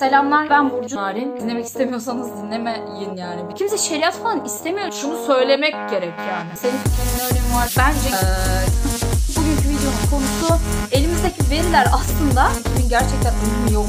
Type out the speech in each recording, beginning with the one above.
Selamlar ben Burcu Narin. Dinlemek istemiyorsanız dinlemeyin yani. Kimse şeriat falan istemiyor. Şunu söylemek gerek yani. Senin fikrinin önemi var. Bence eee, bugünkü videonun konusu elimizdeki veriler aslında bugün gerçekten önemi yok.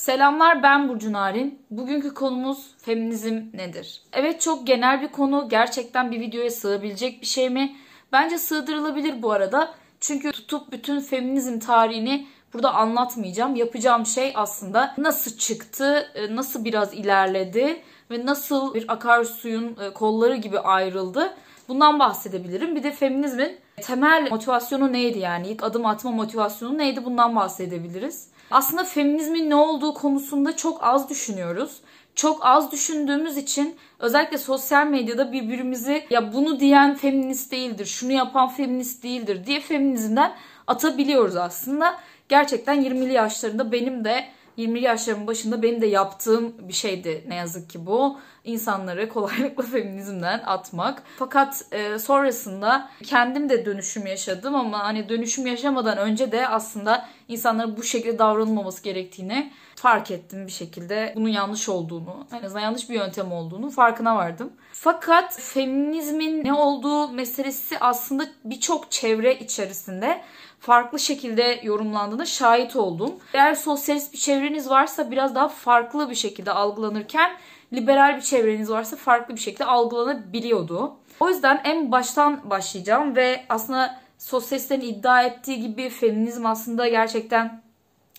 Selamlar ben Burcu Narin. Bugünkü konumuz feminizm nedir? Evet çok genel bir konu. Gerçekten bir videoya sığabilecek bir şey mi? Bence sığdırılabilir bu arada. Çünkü tutup bütün feminizm tarihini burada anlatmayacağım. Yapacağım şey aslında nasıl çıktı, e, nasıl biraz ilerledi ve nasıl bir akarsuyun e, kolları gibi ayrıldı. Bundan bahsedebilirim. Bir de feminizmin temel motivasyonu neydi yani? İlk adım atma motivasyonu neydi? Bundan bahsedebiliriz. Aslında feminizmin ne olduğu konusunda çok az düşünüyoruz. Çok az düşündüğümüz için özellikle sosyal medyada birbirimizi ya bunu diyen feminist değildir, şunu yapan feminist değildir diye feminizmden atabiliyoruz aslında. Gerçekten 20'li yaşlarında benim de 20'li yaşlarımın başında benim de yaptığım bir şeydi ne yazık ki bu. İnsanları kolaylıkla feminizmden atmak. Fakat e, sonrasında kendim de dönüşüm yaşadım ama hani dönüşüm yaşamadan önce de aslında insanların bu şekilde davranılmaması gerektiğini fark ettim bir şekilde. Bunun yanlış olduğunu, en azından yanlış bir yöntem olduğunu farkına vardım. Fakat feminizmin ne olduğu meselesi aslında birçok çevre içerisinde farklı şekilde yorumlandığına şahit oldum. Eğer sosyalist bir çevreniz varsa biraz daha farklı bir şekilde algılanırken liberal bir çevreniz varsa farklı bir şekilde algılanabiliyordu. O yüzden en baştan başlayacağım ve aslında sosyalistlerin iddia ettiği gibi feminizm aslında gerçekten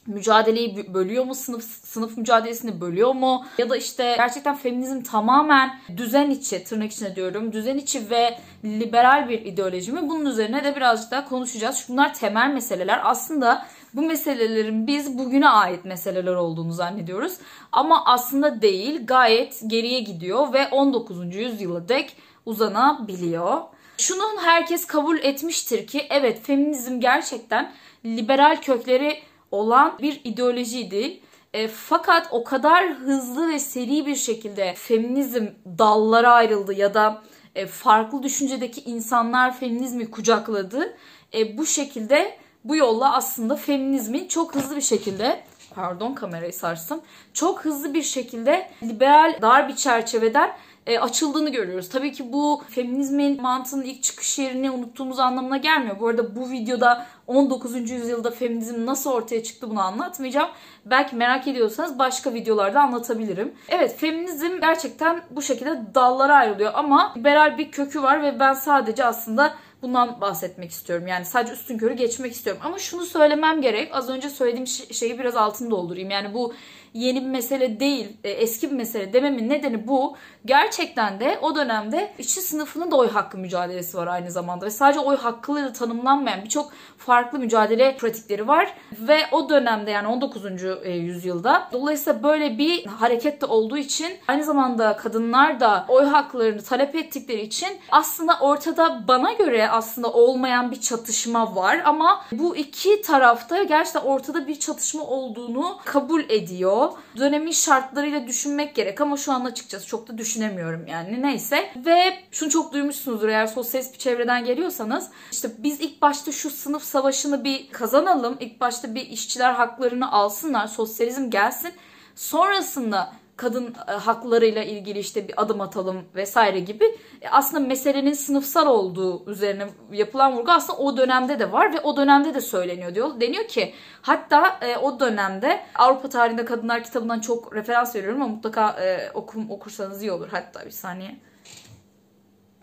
mücadeleyi bölüyor mu? Sınıf sınıf mücadelesini bölüyor mu? Ya da işte gerçekten feminizm tamamen düzen içi, tırnak içine diyorum, düzen içi ve liberal bir ideoloji mi? Bunun üzerine de birazcık daha konuşacağız. Bunlar temel meseleler. Aslında bu meselelerin biz bugüne ait meseleler olduğunu zannediyoruz. Ama aslında değil, gayet geriye gidiyor ve 19. yüzyıla dek uzanabiliyor. Şunu herkes kabul etmiştir ki evet feminizm gerçekten liberal kökleri olan bir ideolojiydi. E, fakat o kadar hızlı ve seri bir şekilde feminizm dallara ayrıldı ya da e, farklı düşüncedeki insanlar feminizmi kucakladı. E, bu şekilde bu yolla aslında feminizmin çok hızlı bir şekilde pardon kamerayı sarstım. Çok hızlı bir şekilde liberal dar bir çerçeveden e, açıldığını görüyoruz. Tabii ki bu feminizmin mantığının ilk çıkış yerini unuttuğumuz anlamına gelmiyor. Bu arada bu videoda 19. yüzyılda feminizm nasıl ortaya çıktı bunu anlatmayacağım. Belki merak ediyorsanız başka videolarda anlatabilirim. Evet feminizm gerçekten bu şekilde dallara ayrılıyor ama liberal bir kökü var ve ben sadece aslında bundan bahsetmek istiyorum. Yani sadece üstün körü geçmek istiyorum. Ama şunu söylemem gerek. Az önce söylediğim şeyi biraz altını doldurayım. Yani bu yeni bir mesele değil, e, eski bir mesele dememin nedeni bu. Gerçekten de o dönemde işçi sınıfının da oy hakkı mücadelesi var aynı zamanda. Ve sadece oy hakkıyla tanımlanmayan birçok farklı mücadele pratikleri var. Ve o dönemde yani 19. E, yüzyılda dolayısıyla böyle bir hareket de olduğu için aynı zamanda kadınlar da oy haklarını talep ettikleri için aslında ortada bana göre aslında olmayan bir çatışma var ama bu iki tarafta gerçekten ortada bir çatışma olduğunu kabul ediyor. Dönemin şartlarıyla düşünmek gerek ama şu an açıkçası çok da düşünemiyorum yani neyse. Ve şunu çok duymuşsunuzdur eğer sosyalist bir çevreden geliyorsanız işte biz ilk başta şu sınıf savaşını bir kazanalım. İlk başta bir işçiler haklarını alsınlar, sosyalizm gelsin. Sonrasında kadın e, haklarıyla ilgili işte bir adım atalım vesaire gibi e, aslında meselenin sınıfsal olduğu üzerine yapılan vurgu aslında o dönemde de var ve o dönemde de söyleniyor diyor. Deniyor ki hatta e, o dönemde Avrupa tarihinde kadınlar kitabından çok referans veriyorum ama mutlaka okum, okursanız iyi olur. Hatta bir saniye.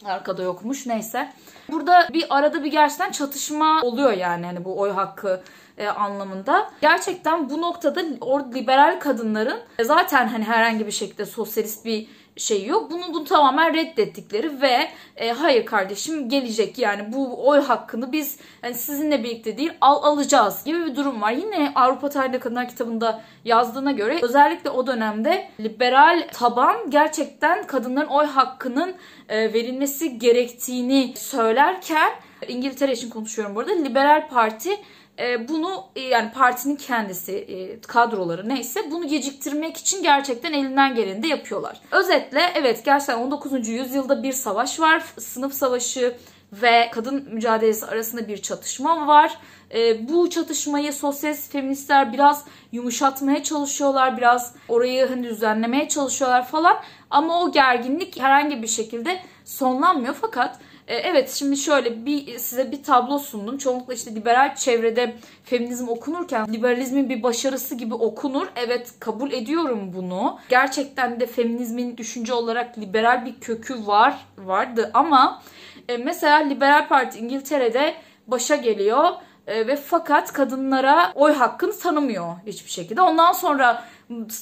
Arkada yokmuş neyse. Burada bir arada bir gerçekten çatışma oluyor yani hani bu oy hakkı e, anlamında. Gerçekten bu noktada o liberal kadınların zaten hani herhangi bir şekilde sosyalist bir şey yok. Bunu, bunu tamamen reddettikleri ve e, hayır kardeşim gelecek yani bu oy hakkını biz yani sizinle birlikte değil al alacağız gibi bir durum var. Yine Avrupa Tarihinde Kadınlar kitabında yazdığına göre özellikle o dönemde liberal taban gerçekten kadınların oy hakkının e, verilmesi gerektiğini söylerken İngiltere için konuşuyorum burada. Liberal Parti e, bunu e, yani partinin kendisi e, kadroları neyse bunu geciktirmek için gerçekten elinden geleni de yapıyorlar. Özetle evet gerçekten 19. yüzyılda bir savaş var. Sınıf savaşı ve kadın mücadelesi arasında bir çatışma var. E, bu çatışmayı sosyalist feministler biraz yumuşatmaya çalışıyorlar. Biraz orayı hani düzenlemeye çalışıyorlar falan. Ama o gerginlik herhangi bir şekilde sonlanmıyor. Fakat evet şimdi şöyle bir size bir tablo sundum. Çoğunlukla işte liberal çevrede feminizm okunurken liberalizmin bir başarısı gibi okunur. Evet kabul ediyorum bunu. Gerçekten de feminizmin düşünce olarak liberal bir kökü var vardı ama e, mesela Liberal Parti İngiltere'de başa geliyor e, ve fakat kadınlara oy hakkını tanımıyor hiçbir şekilde. Ondan sonra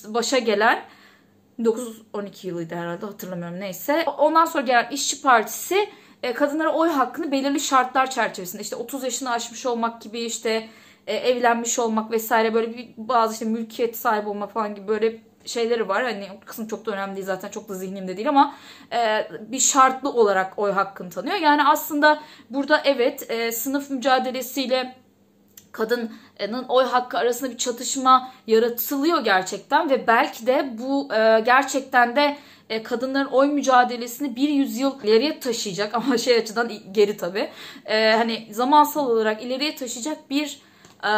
başa gelen 1912 yılıydı herhalde hatırlamıyorum neyse. Ondan sonra gelen İşçi Partisi e, kadınlara oy hakkını belirli şartlar çerçevesinde işte 30 yaşını aşmış olmak gibi işte e, evlenmiş olmak vesaire böyle bir bazı işte mülkiyet sahibi olmak falan gibi böyle şeyleri var. Hani o kısım çok da önemli değil zaten çok da zihnimde değil ama e, bir şartlı olarak oy hakkını tanıyor. Yani aslında burada evet e, sınıf mücadelesiyle kadının oy hakkı arasında bir çatışma yaratılıyor gerçekten ve belki de bu e, gerçekten de e, kadınların oy mücadelesini bir yüzyıl ileriye taşıyacak. Ama şey açıdan geri tabi e, hani zamansal olarak ileriye taşıyacak bir e,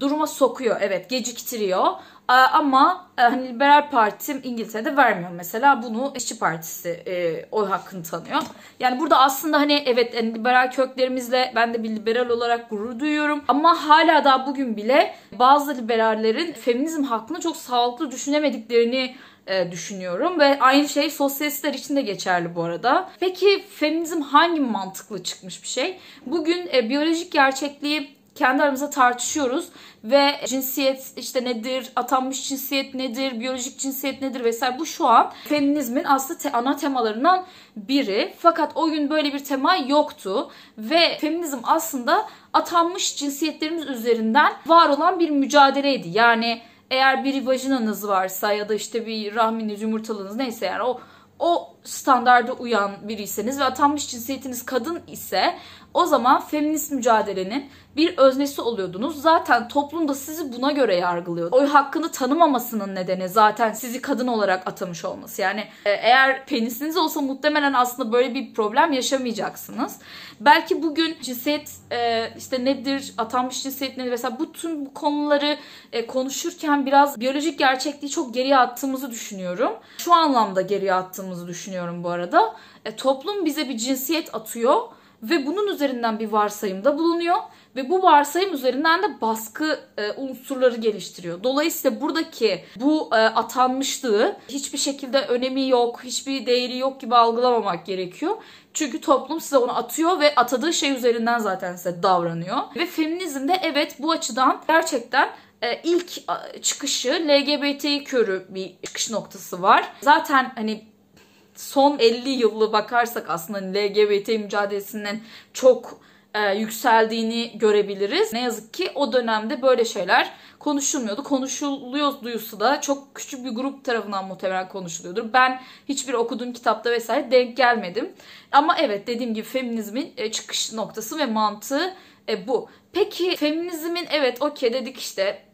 duruma sokuyor. Evet geciktiriyor ama hani Liberal Parti İngiltere'de vermiyor mesela bunu İşçi Partisi e, oy hakkını tanıyor. Yani burada aslında hani evet yani liberal köklerimizle ben de bir liberal olarak gurur duyuyorum ama hala daha bugün bile bazı liberallerin feminizm hakkında çok sağlıklı düşünemediklerini e, düşünüyorum ve aynı şey sosyalistler için de geçerli bu arada. Peki feminizm hangi mantıklı çıkmış bir şey? Bugün e, biyolojik gerçekliği kendi aramızda tartışıyoruz ve cinsiyet işte nedir, atanmış cinsiyet nedir, biyolojik cinsiyet nedir vesaire bu şu an feminizmin aslında te- ana temalarından biri. Fakat o gün böyle bir tema yoktu ve feminizm aslında atanmış cinsiyetlerimiz üzerinden var olan bir mücadeleydi. Yani eğer bir vajinanız varsa ya da işte bir rahminiz, yumurtalığınız neyse yani o o standarda uyan biriyseniz ve atanmış cinsiyetiniz kadın ise o zaman feminist mücadelenin bir öznesi oluyordunuz. Zaten toplum da sizi buna göre yargılıyor. Oy hakkını tanımamasının nedeni zaten sizi kadın olarak atamış olması. Yani e, eğer penisiniz olsa muhtemelen aslında böyle bir problem yaşamayacaksınız. Belki bugün cinsiyet e, işte nedir, atanmış cinsiyet nedir mesela bu tüm bu konuları e, konuşurken biraz biyolojik gerçekliği çok geriye attığımızı düşünüyorum. Şu anlamda geriye attığımızı düşünüyorum bu arada. Toplum bize bir cinsiyet atıyor ve bunun üzerinden bir varsayımda bulunuyor ve bu varsayım üzerinden de baskı e, unsurları geliştiriyor. Dolayısıyla buradaki bu e, atanmışlığı hiçbir şekilde önemi yok, hiçbir değeri yok gibi algılamamak gerekiyor. Çünkü toplum size onu atıyor ve atadığı şey üzerinden zaten size davranıyor. Ve feminizmde evet bu açıdan gerçekten e, ilk çıkışı LGBT körü bir çıkış noktası var. Zaten hani son 50 yıllı bakarsak aslında LGBT mücadelesinin çok e, yükseldiğini görebiliriz. Ne yazık ki o dönemde böyle şeyler konuşulmuyordu. Konuşuluyor duyusu da çok küçük bir grup tarafından muhtemelen konuşuluyordur. Ben hiçbir okuduğum kitapta vesaire denk gelmedim. Ama evet dediğim gibi feminizmin e, çıkış noktası ve mantığı e, bu. Peki feminizmin evet okey dedik işte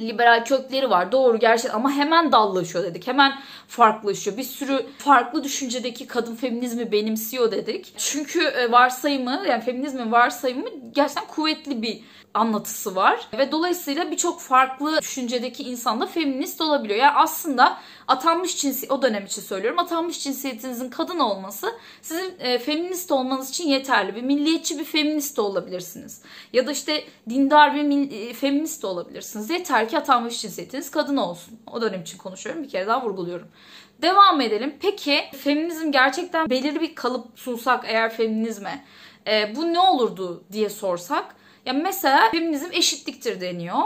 liberal kökleri var. Doğru gerçek ama hemen dallaşıyor dedik. Hemen farklılaşıyor. Bir sürü farklı düşüncedeki kadın feminizmi benimsiyor dedik. Çünkü e, varsayımı yani feminizmin varsayımı gerçekten kuvvetli bir anlatısı var. Ve dolayısıyla birçok farklı düşüncedeki insan da feminist olabiliyor. Yani aslında atanmış cinsi o dönem için söylüyorum. Atanmış cinsiyetinizin kadın olması sizin e, feminist olmanız için yeterli. Bir milliyetçi bir feminist olabilirsiniz. Ya da işte dindar bir e, feminist olabilirsiniz. Yeter ki atanmış cinsiyetiniz kadın olsun. O dönem için konuşuyorum. Bir kere daha vurguluyorum. Devam edelim. Peki feminizm gerçekten belirli bir kalıp sunsak eğer feminizme e, bu ne olurdu diye sorsak ya mesela feminizm eşitliktir deniyor.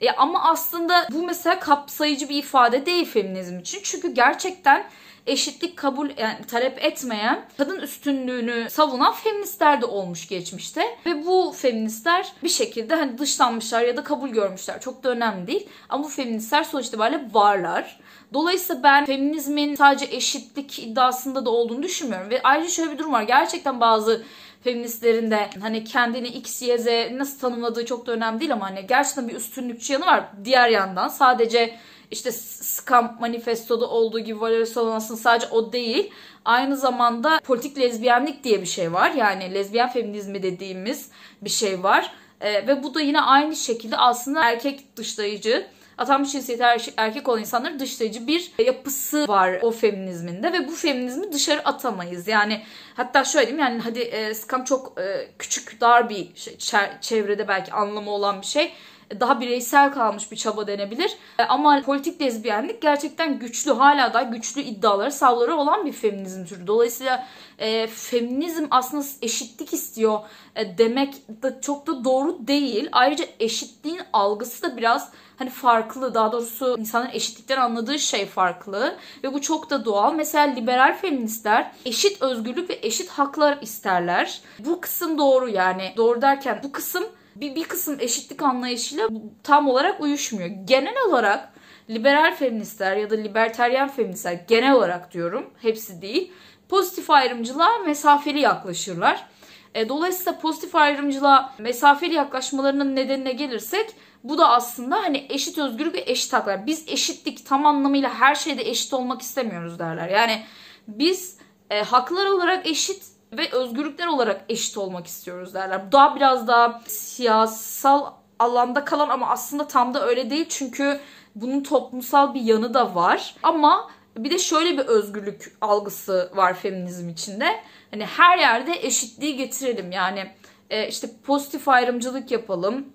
Ya ama aslında bu mesela kapsayıcı bir ifade değil feminizm için. Çünkü gerçekten eşitlik kabul yani talep etmeyen kadın üstünlüğünü savunan feministler de olmuş geçmişte. Ve bu feministler bir şekilde hani dışlanmışlar ya da kabul görmüşler. Çok da önemli değil. Ama bu feministler sonuç itibariyle varlar. Dolayısıyla ben feminizmin sadece eşitlik iddiasında da olduğunu düşünmüyorum. Ve ayrıca şöyle bir durum var. Gerçekten bazı feministlerin de hani kendini X, Y, Z nasıl tanımladığı çok da önemli değil ama hani gerçekten bir üstünlükçü yanı var. Diğer yandan sadece işte Scam Manifesto'da olduğu gibi Valerie Solanas sadece o değil. Aynı zamanda politik lezbiyenlik diye bir şey var. Yani lezbiyen feminizmi dediğimiz bir şey var. E, ve bu da yine aynı şekilde aslında erkek dışlayıcı atanmış cinsiyeti er-, erkek olan insanların dışlayıcı bir yapısı var o feminizminde ve bu feminizmi dışarı atamayız. Yani hatta şöyle diyeyim yani hadi e, skam çok e, küçük dar bir şey, çevrede belki anlamı olan bir şey daha bireysel kalmış bir çaba denebilir. E, ama politik lezbiyenlik gerçekten güçlü, hala da güçlü iddiaları, savları olan bir feminizm türü. Dolayısıyla e, feminizm aslında eşitlik istiyor e, demek de çok da doğru değil. Ayrıca eşitliğin algısı da biraz hani farklı. Daha doğrusu insanların eşitlikten anladığı şey farklı ve bu çok da doğal. Mesela liberal feministler eşit özgürlük ve eşit haklar isterler. Bu kısım doğru yani. Doğru derken bu kısım bir, bir kısım eşitlik anlayışıyla tam olarak uyuşmuyor. Genel olarak liberal feministler ya da liberteryen feministler genel olarak diyorum hepsi değil pozitif ayrımcılığa mesafeli yaklaşırlar. E, dolayısıyla pozitif ayrımcılığa mesafeli yaklaşmalarının nedenine gelirsek bu da aslında hani eşit özgürlük ve eşit haklar. Biz eşitlik tam anlamıyla her şeyde eşit olmak istemiyoruz derler. Yani biz e, haklar olarak eşit ve özgürlükler olarak eşit olmak istiyoruz derler. Daha biraz daha siyasal alanda kalan ama aslında tam da öyle değil. Çünkü bunun toplumsal bir yanı da var. Ama bir de şöyle bir özgürlük algısı var feminizm içinde. Hani her yerde eşitliği getirelim. Yani e, işte pozitif ayrımcılık yapalım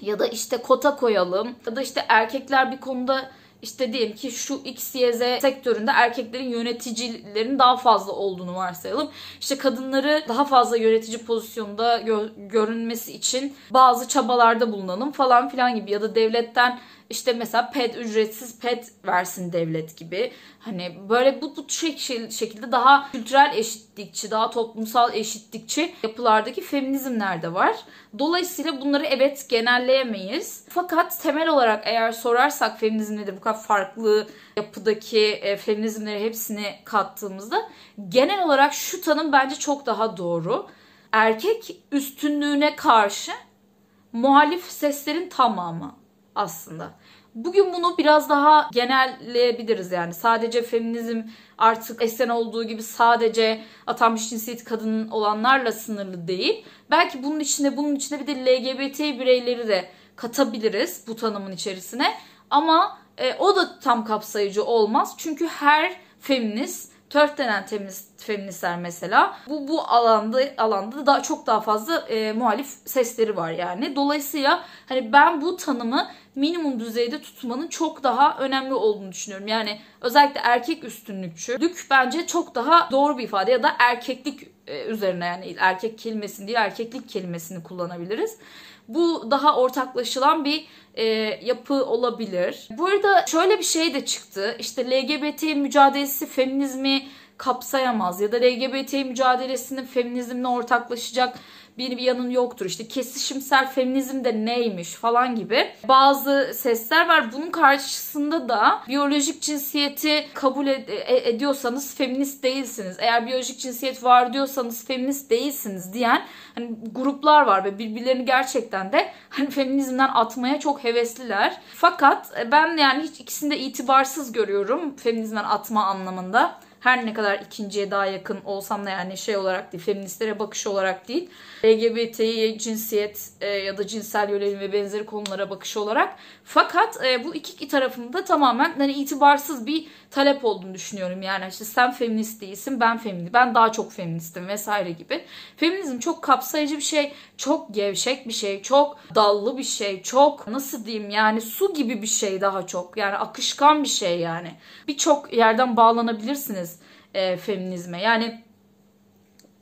ya da işte kota koyalım ya da işte erkekler bir konuda işte diyelim ki şu X, Y, Z sektöründe erkeklerin yöneticilerin daha fazla olduğunu varsayalım. İşte kadınları daha fazla yönetici pozisyonda gö- görünmesi için bazı çabalarda bulunalım falan filan gibi ya da devletten işte mesela ped ücretsiz ped versin devlet gibi. Hani böyle bu, bu şekilde daha kültürel eşitlikçi, daha toplumsal eşitlikçi yapılardaki feminizmler de var. Dolayısıyla bunları evet genelleyemeyiz. Fakat temel olarak eğer sorarsak feminizm nedir bu kadar farklı yapıdaki e, feminizmleri hepsini kattığımızda genel olarak şu tanım bence çok daha doğru. Erkek üstünlüğüne karşı muhalif seslerin tamamı aslında. Bugün bunu biraz daha genelleyebiliriz yani. Sadece feminizm artık esen olduğu gibi sadece atanmış cinsiyet kadın olanlarla sınırlı değil. Belki bunun içinde bunun içinde bir de LGBT bireyleri de katabiliriz bu tanımın içerisine. Ama e, o da tam kapsayıcı olmaz. Çünkü her feminist Törf denen feminist, feministler mesela bu bu alanda alanda daha çok daha fazla e, muhalif sesleri var yani. Dolayısıyla hani ben bu tanımı minimum düzeyde tutmanın çok daha önemli olduğunu düşünüyorum. Yani özellikle erkek üstünlükçülük bence çok daha doğru bir ifade ya da erkeklik üzerine yani erkek kelimesini değil erkeklik kelimesini kullanabiliriz. Bu daha ortaklaşılan bir e, yapı olabilir. Bu arada şöyle bir şey de çıktı. İşte LGBT mücadelesi feminizmi kapsayamaz ya da LGBT mücadelesinin feminizmle ortaklaşacak bir, yanın yoktur. İşte kesişimsel feminizm de neymiş falan gibi bazı sesler var. Bunun karşısında da biyolojik cinsiyeti kabul ed- e, ediyorsanız feminist değilsiniz. Eğer biyolojik cinsiyet var diyorsanız feminist değilsiniz diyen hani gruplar var ve birbirlerini gerçekten de hani feminizmden atmaya çok hevesliler. Fakat ben yani hiç ikisini de itibarsız görüyorum feminizmden atma anlamında her ne kadar ikinciye daha yakın olsam da yani şey olarak değil, feministlere bakış olarak değil, LGBT'ye cinsiyet e, ya da cinsel yönelim ve benzeri konulara bakış olarak. Fakat e, bu iki tarafında tamamen hani itibarsız bir talep olduğunu düşünüyorum. Yani işte sen feminist değilsin, ben feminist, ben daha çok feministim vesaire gibi. Feminizm çok kapsayıcı bir şey, çok gevşek bir şey, çok dallı bir şey, çok nasıl diyeyim yani su gibi bir şey daha çok. Yani akışkan bir şey yani. Birçok yerden bağlanabilirsiniz e, feminizme. Yani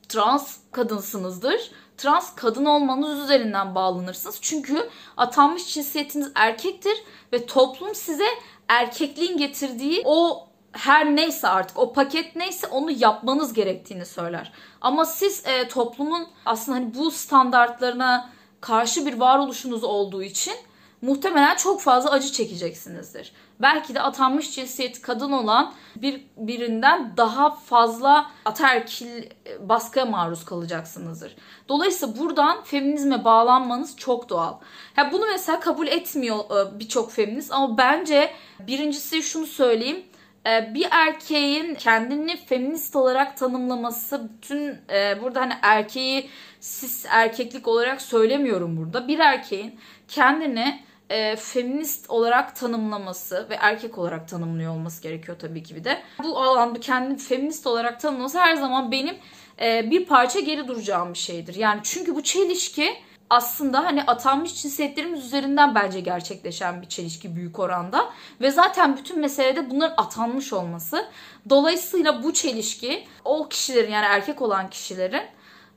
trans kadınsınızdır. Trans kadın olmanız üzerinden bağlanırsınız. Çünkü atanmış cinsiyetiniz erkektir ve toplum size erkekliğin getirdiği o her neyse artık o paket neyse onu yapmanız gerektiğini söyler. Ama siz e, toplumun aslında hani bu standartlarına karşı bir varoluşunuz olduğu için muhtemelen çok fazla acı çekeceksinizdir. Belki de atanmış cinsiyet kadın olan bir birinden daha fazla ataerkil e, baskıya maruz kalacaksınızdır. Dolayısıyla buradan feminizme bağlanmanız çok doğal. Ya bunu mesela kabul etmiyor e, birçok feminist ama bence birincisi şunu söyleyeyim e, bir erkeğin kendini feminist olarak tanımlaması bütün burada hani erkeği sis erkeklik olarak söylemiyorum burada. Bir erkeğin kendini e, feminist olarak tanımlaması ve erkek olarak tanımlıyor olması gerekiyor tabii ki bir de. Bu alanda kendini feminist olarak tanımlaması her zaman benim e, bir parça geri duracağım bir şeydir. Yani çünkü bu çelişki aslında hani atanmış cinsiyetlerimiz üzerinden bence gerçekleşen bir çelişki büyük oranda. Ve zaten bütün meselede bunların atanmış olması. Dolayısıyla bu çelişki o kişilerin yani erkek olan kişilerin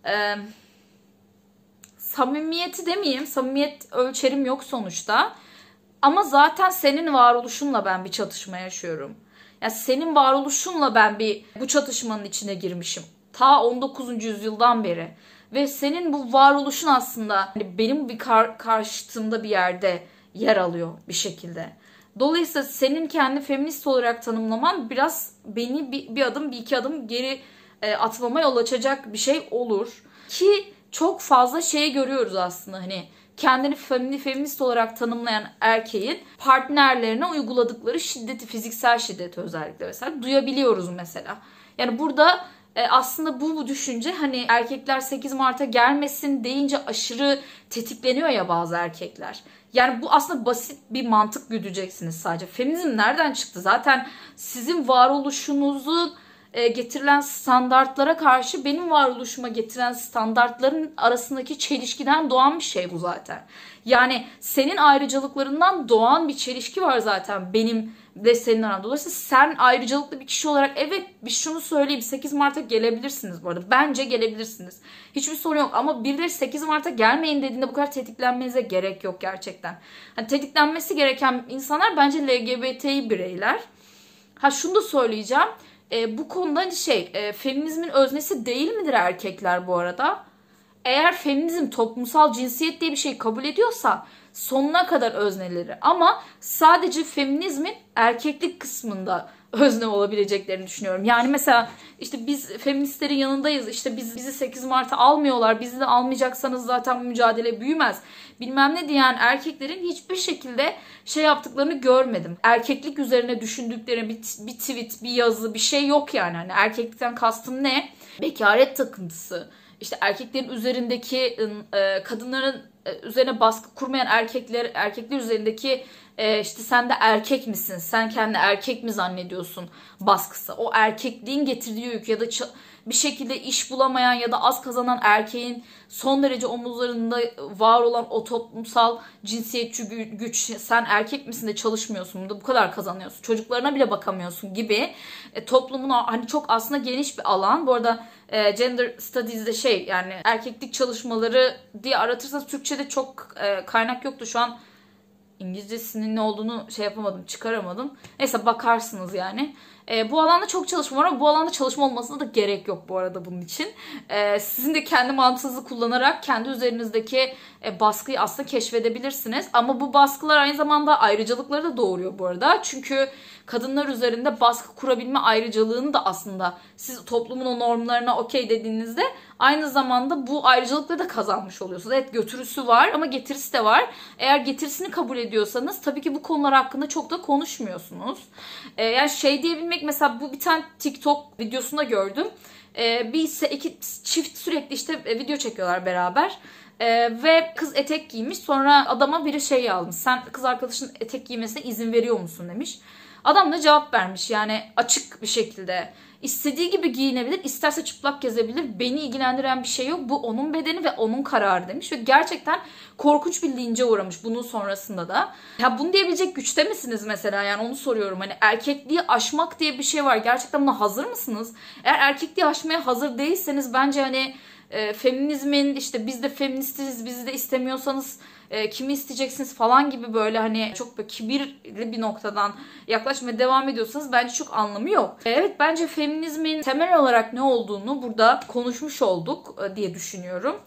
e, samimiyeti demeyeyim. Samimiyet ölçerim yok sonuçta. Ama zaten senin varoluşunla ben bir çatışma yaşıyorum. Yani senin varoluşunla ben bir bu çatışmanın içine girmişim. Ta 19. yüzyıldan beri. Ve senin bu varoluşun aslında hani benim bir kar karşıtımda bir yerde yer alıyor bir şekilde. Dolayısıyla senin kendi feminist olarak tanımlaman biraz beni bir, bir adım bir iki adım geri e, atmama yol açacak bir şey olur. Ki çok fazla şey görüyoruz aslında hani kendini feminist olarak tanımlayan erkeğin partnerlerine uyguladıkları şiddeti, fiziksel şiddeti özellikle mesela duyabiliyoruz mesela. Yani burada e, aslında bu, bu düşünce hani erkekler 8 Mart'a gelmesin deyince aşırı tetikleniyor ya bazı erkekler. Yani bu aslında basit bir mantık güdeceksiniz sadece. Feminizm nereden çıktı? Zaten sizin varoluşunuzun e, getirilen standartlara karşı benim varoluşuma getiren standartların arasındaki çelişkiden doğan bir şey bu zaten. Yani senin ayrıcalıklarından doğan bir çelişki var zaten benim ve senin aranda. Dolayısıyla sen ayrıcalıklı bir kişi olarak evet bir şunu söyleyeyim 8 Mart'a gelebilirsiniz bu arada. Bence gelebilirsiniz. Hiçbir sorun yok ama birileri 8 Mart'a gelmeyin dediğinde bu kadar tetiklenmenize gerek yok gerçekten. Hani tetiklenmesi gereken insanlar bence LGBTİ bireyler. Ha şunu da söyleyeceğim e, bu konuda hani şey e, feminizmin öznesi değil midir erkekler bu arada? Eğer feminizm toplumsal cinsiyet diye bir şey kabul ediyorsa sonuna kadar özneleri ama sadece feminizmin erkeklik kısmında özne olabileceklerini düşünüyorum. Yani mesela işte biz feministlerin yanındayız. İşte biz bizi 8 Mart'a almıyorlar. Bizi de almayacaksanız zaten bu mücadele büyümez. Bilmem ne diyen erkeklerin hiçbir şekilde şey yaptıklarını görmedim. Erkeklik üzerine düşündükleri bir, bir tweet, bir yazı, bir şey yok yani. Hani erkeklikten kastım ne? Bekaret takıntısı. İşte erkeklerin üzerindeki ıı, kadınların üzerine baskı kurmayan erkekler erkekler üzerindeki e, işte sen de erkek misin? Sen kendi erkek mi zannediyorsun baskısı? O erkekliğin getirdiği yük ya da bir şekilde iş bulamayan ya da az kazanan erkeğin son derece omuzlarında var olan o toplumsal cinsiyetçi güç sen erkek misin de çalışmıyorsun da bu kadar kazanıyorsun çocuklarına bile bakamıyorsun gibi e, toplumun hani çok aslında geniş bir alan bu arada e, gender studies'de şey yani erkeklik çalışmaları diye aratırsanız Türkçe'de çok e, kaynak yoktu şu an İngilizcesinin ne olduğunu şey yapamadım, çıkaramadım. Neyse bakarsınız yani. E, bu alanda çok çalışma var ama bu alanda çalışma olmasına da gerek yok bu arada bunun için. E, sizin de kendi mantığınızı kullanarak kendi üzerinizdeki e, baskıyı aslında keşfedebilirsiniz. Ama bu baskılar aynı zamanda ayrıcalıkları da doğuruyor bu arada. Çünkü kadınlar üzerinde baskı kurabilme ayrıcalığını da aslında siz toplumun o normlarına okey dediğinizde aynı zamanda bu ayrıcalıkları da kazanmış oluyorsunuz. Evet götürüsü var ama getirisi de var. Eğer getirisini kabul ediyorsanız tabii ki bu konular hakkında çok da konuşmuyorsunuz. Ee, yani şey diyebilmek mesela bu bir tane TikTok videosunda gördüm. Ee, bir iki çift sürekli işte e, video çekiyorlar beraber. Ee, ve kız etek giymiş. Sonra adama biri şey yazmış. Sen kız arkadaşın etek giymesine izin veriyor musun demiş. Adam da cevap vermiş yani açık bir şekilde. İstediği gibi giyinebilir, isterse çıplak gezebilir. Beni ilgilendiren bir şey yok. Bu onun bedeni ve onun kararı demiş. Ve gerçekten korkunç bir lince uğramış bunun sonrasında da. Ya bunu diyebilecek güçte misiniz mesela? Yani onu soruyorum. Hani erkekliği aşmak diye bir şey var. Gerçekten buna hazır mısınız? Eğer erkekliği aşmaya hazır değilseniz bence hani e, feminizmin işte biz de feministiz bizi de istemiyorsanız e, kimi isteyeceksiniz falan gibi böyle hani çok böyle kibirli bir noktadan yaklaşmaya devam ediyorsanız bence çok anlamı yok. E, evet bence feminizmin temel olarak ne olduğunu burada konuşmuş olduk e, diye düşünüyorum.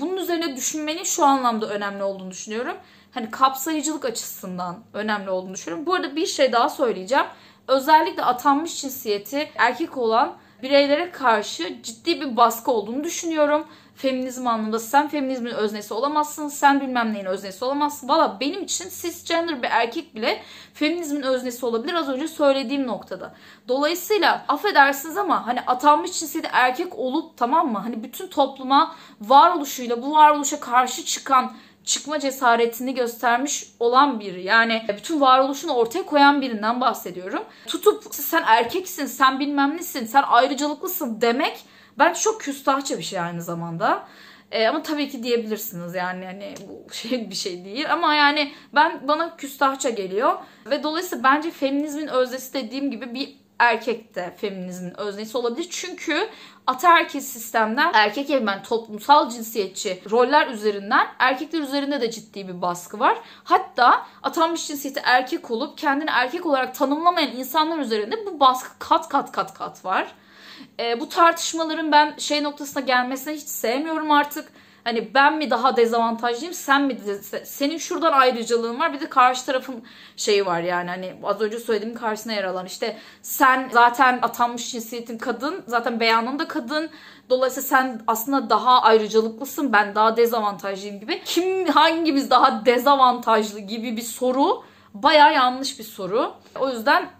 Bunun üzerine düşünmenin şu anlamda önemli olduğunu düşünüyorum. hani kapsayıcılık açısından önemli olduğunu düşünüyorum. Bu arada bir şey daha söyleyeceğim. Özellikle atanmış cinsiyeti erkek olan bireylere karşı ciddi bir baskı olduğunu düşünüyorum. Feminizm anlamında sen feminizmin öznesi olamazsın, sen bilmem neyin öznesi olamazsın. Valla benim için cisgender bir erkek bile feminizmin öznesi olabilir az önce söylediğim noktada. Dolayısıyla affedersiniz ama hani atanmış cinsiyeti erkek olup tamam mı? Hani bütün topluma varoluşuyla bu varoluşa karşı çıkan çıkma cesaretini göstermiş olan biri. Yani bütün varoluşunu ortaya koyan birinden bahsediyorum. Tutup sen erkeksin, sen bilmem nesin, sen ayrıcalıklısın demek bence çok küstahça bir şey aynı zamanda. E, ama tabii ki diyebilirsiniz yani hani bu şey bir şey değil ama yani ben bana küstahça geliyor ve dolayısıyla bence feminizmin öznesi dediğim gibi bir erkek de feminizmin öznesi olabilir. Çünkü ataerkil sistemden erkek egemen toplumsal cinsiyetçi roller üzerinden erkekler üzerinde de ciddi bir baskı var. Hatta atanmış cinsiyeti erkek olup kendini erkek olarak tanımlamayan insanlar üzerinde bu baskı kat kat kat kat var. E, bu tartışmaların ben şey noktasına gelmesine hiç sevmiyorum artık. Hani ben mi daha dezavantajlıyım sen mi senin şuradan ayrıcalığın var bir de karşı tarafın şeyi var yani. Hani az önce söylediğim karşısına yer alan işte sen zaten atanmış cinsiyetin kadın zaten beyanında kadın. Dolayısıyla sen aslında daha ayrıcalıklısın ben daha dezavantajlıyım gibi. Kim hangimiz daha dezavantajlı gibi bir soru baya yanlış bir soru. O yüzden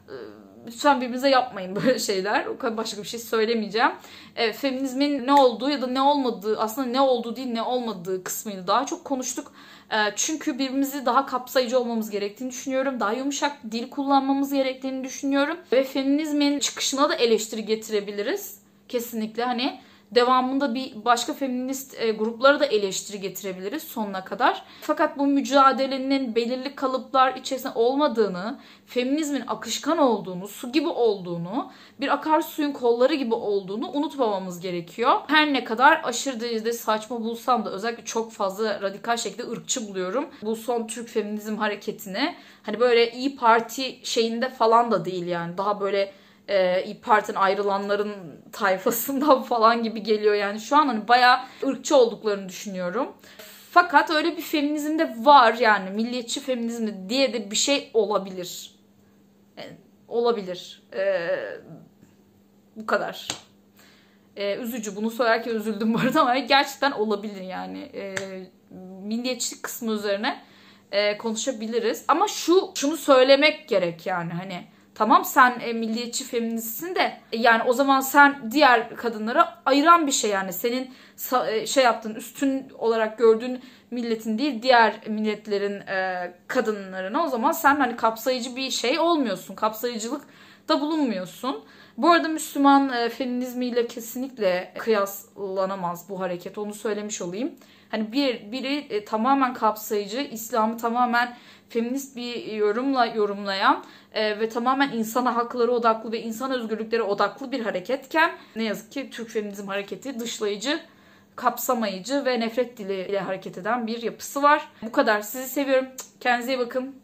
lütfen birbirinize yapmayın böyle şeyler. O kadar başka bir şey söylemeyeceğim. E, feminizmin ne olduğu ya da ne olmadığı aslında ne olduğu değil ne olmadığı kısmıyla daha çok konuştuk. E, çünkü birbirimizi daha kapsayıcı olmamız gerektiğini düşünüyorum. Daha yumuşak dil kullanmamız gerektiğini düşünüyorum. Ve feminizmin çıkışına da eleştiri getirebiliriz. Kesinlikle hani Devamında bir başka feminist e, gruplara da eleştiri getirebiliriz sonuna kadar. Fakat bu mücadelenin belirli kalıplar içerisinde olmadığını, feminizmin akışkan olduğunu, su gibi olduğunu, bir akarsuyun kolları gibi olduğunu unutmamamız gerekiyor. Her ne kadar aşırı derecede saçma bulsam da özellikle çok fazla radikal şekilde ırkçı buluyorum. Bu son Türk feminizm hareketini. Hani böyle iyi Parti şeyinde falan da değil yani. Daha böyle e, İYİ Parti'nin ayrılanların tayfasından falan gibi geliyor yani. Şu an hani bayağı ırkçı olduklarını düşünüyorum. Fakat öyle bir feminizm de var yani milliyetçi feminizm de diye de bir şey olabilir. Yani, olabilir. Ee, bu kadar. Ee, üzücü. Bunu söylerken üzüldüm bu arada ama gerçekten olabilir yani. Ee, milliyetçilik kısmı üzerine e, konuşabiliriz. Ama şu şunu söylemek gerek yani hani Tamam sen e, milliyetçi feministsin de e, yani o zaman sen diğer kadınlara ayıran bir şey yani senin e, şey yaptığın üstün olarak gördüğün milletin değil diğer milletlerin e, kadınlarına o zaman sen hani kapsayıcı bir şey olmuyorsun. Kapsayıcılık da bulunmuyorsun. Bu arada Müslüman e, feminizmiyle kesinlikle kıyaslanamaz bu hareket. Onu söylemiş olayım. Hani bir biri e, tamamen kapsayıcı, İslam'ı tamamen feminist bir yorumla yorumlayan e, ve tamamen insan hakları odaklı ve insan özgürlükleri odaklı bir hareketken ne yazık ki Türk feminizm hareketi dışlayıcı kapsamayıcı ve nefret diliyle hareket eden bir yapısı var. Bu kadar. Sizi seviyorum. Kendinize iyi bakın.